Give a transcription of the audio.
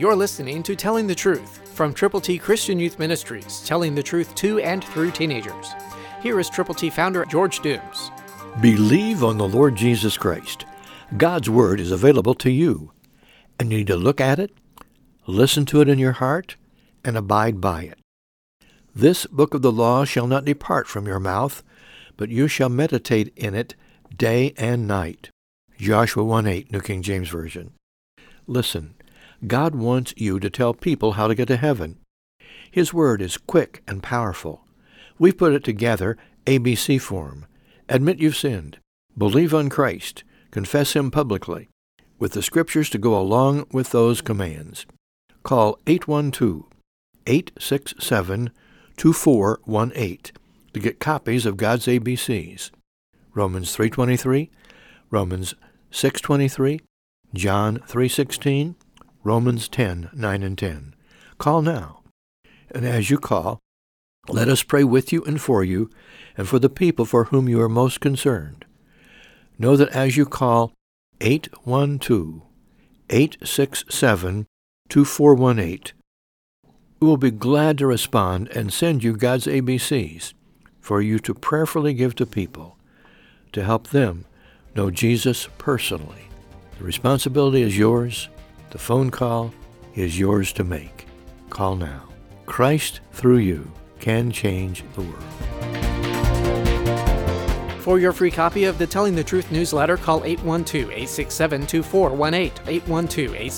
You're listening to Telling the Truth from Triple T Christian Youth Ministries, telling the truth to and through teenagers. Here is Triple T founder George Dooms. Believe on the Lord Jesus Christ. God's Word is available to you, and you need to look at it, listen to it in your heart, and abide by it. This book of the law shall not depart from your mouth, but you shall meditate in it day and night. Joshua 1 8, New King James Version. Listen, God wants you to tell people how to get to heaven. His word is quick and powerful. We've put it together ABC form. Admit you've sinned. Believe on Christ. Confess Him publicly. With the scriptures to go along with those commands. Call 812 867 2418 to get copies of God's ABCs. Romans 3:23, Romans 6:23, John 3:16, Romans 10:9 and 10. Call now. And as you call, let us pray with you and for you and for the people for whom you are most concerned. Know that as you call 812 867 2418, we will be glad to respond and send you God's ABCs for you to prayerfully give to people to help them know Jesus personally. The responsibility is yours. The phone call is yours to make. Call now. Christ through you can change the world. For your free copy of the Telling the Truth newsletter, call 812 867 2418. 812 867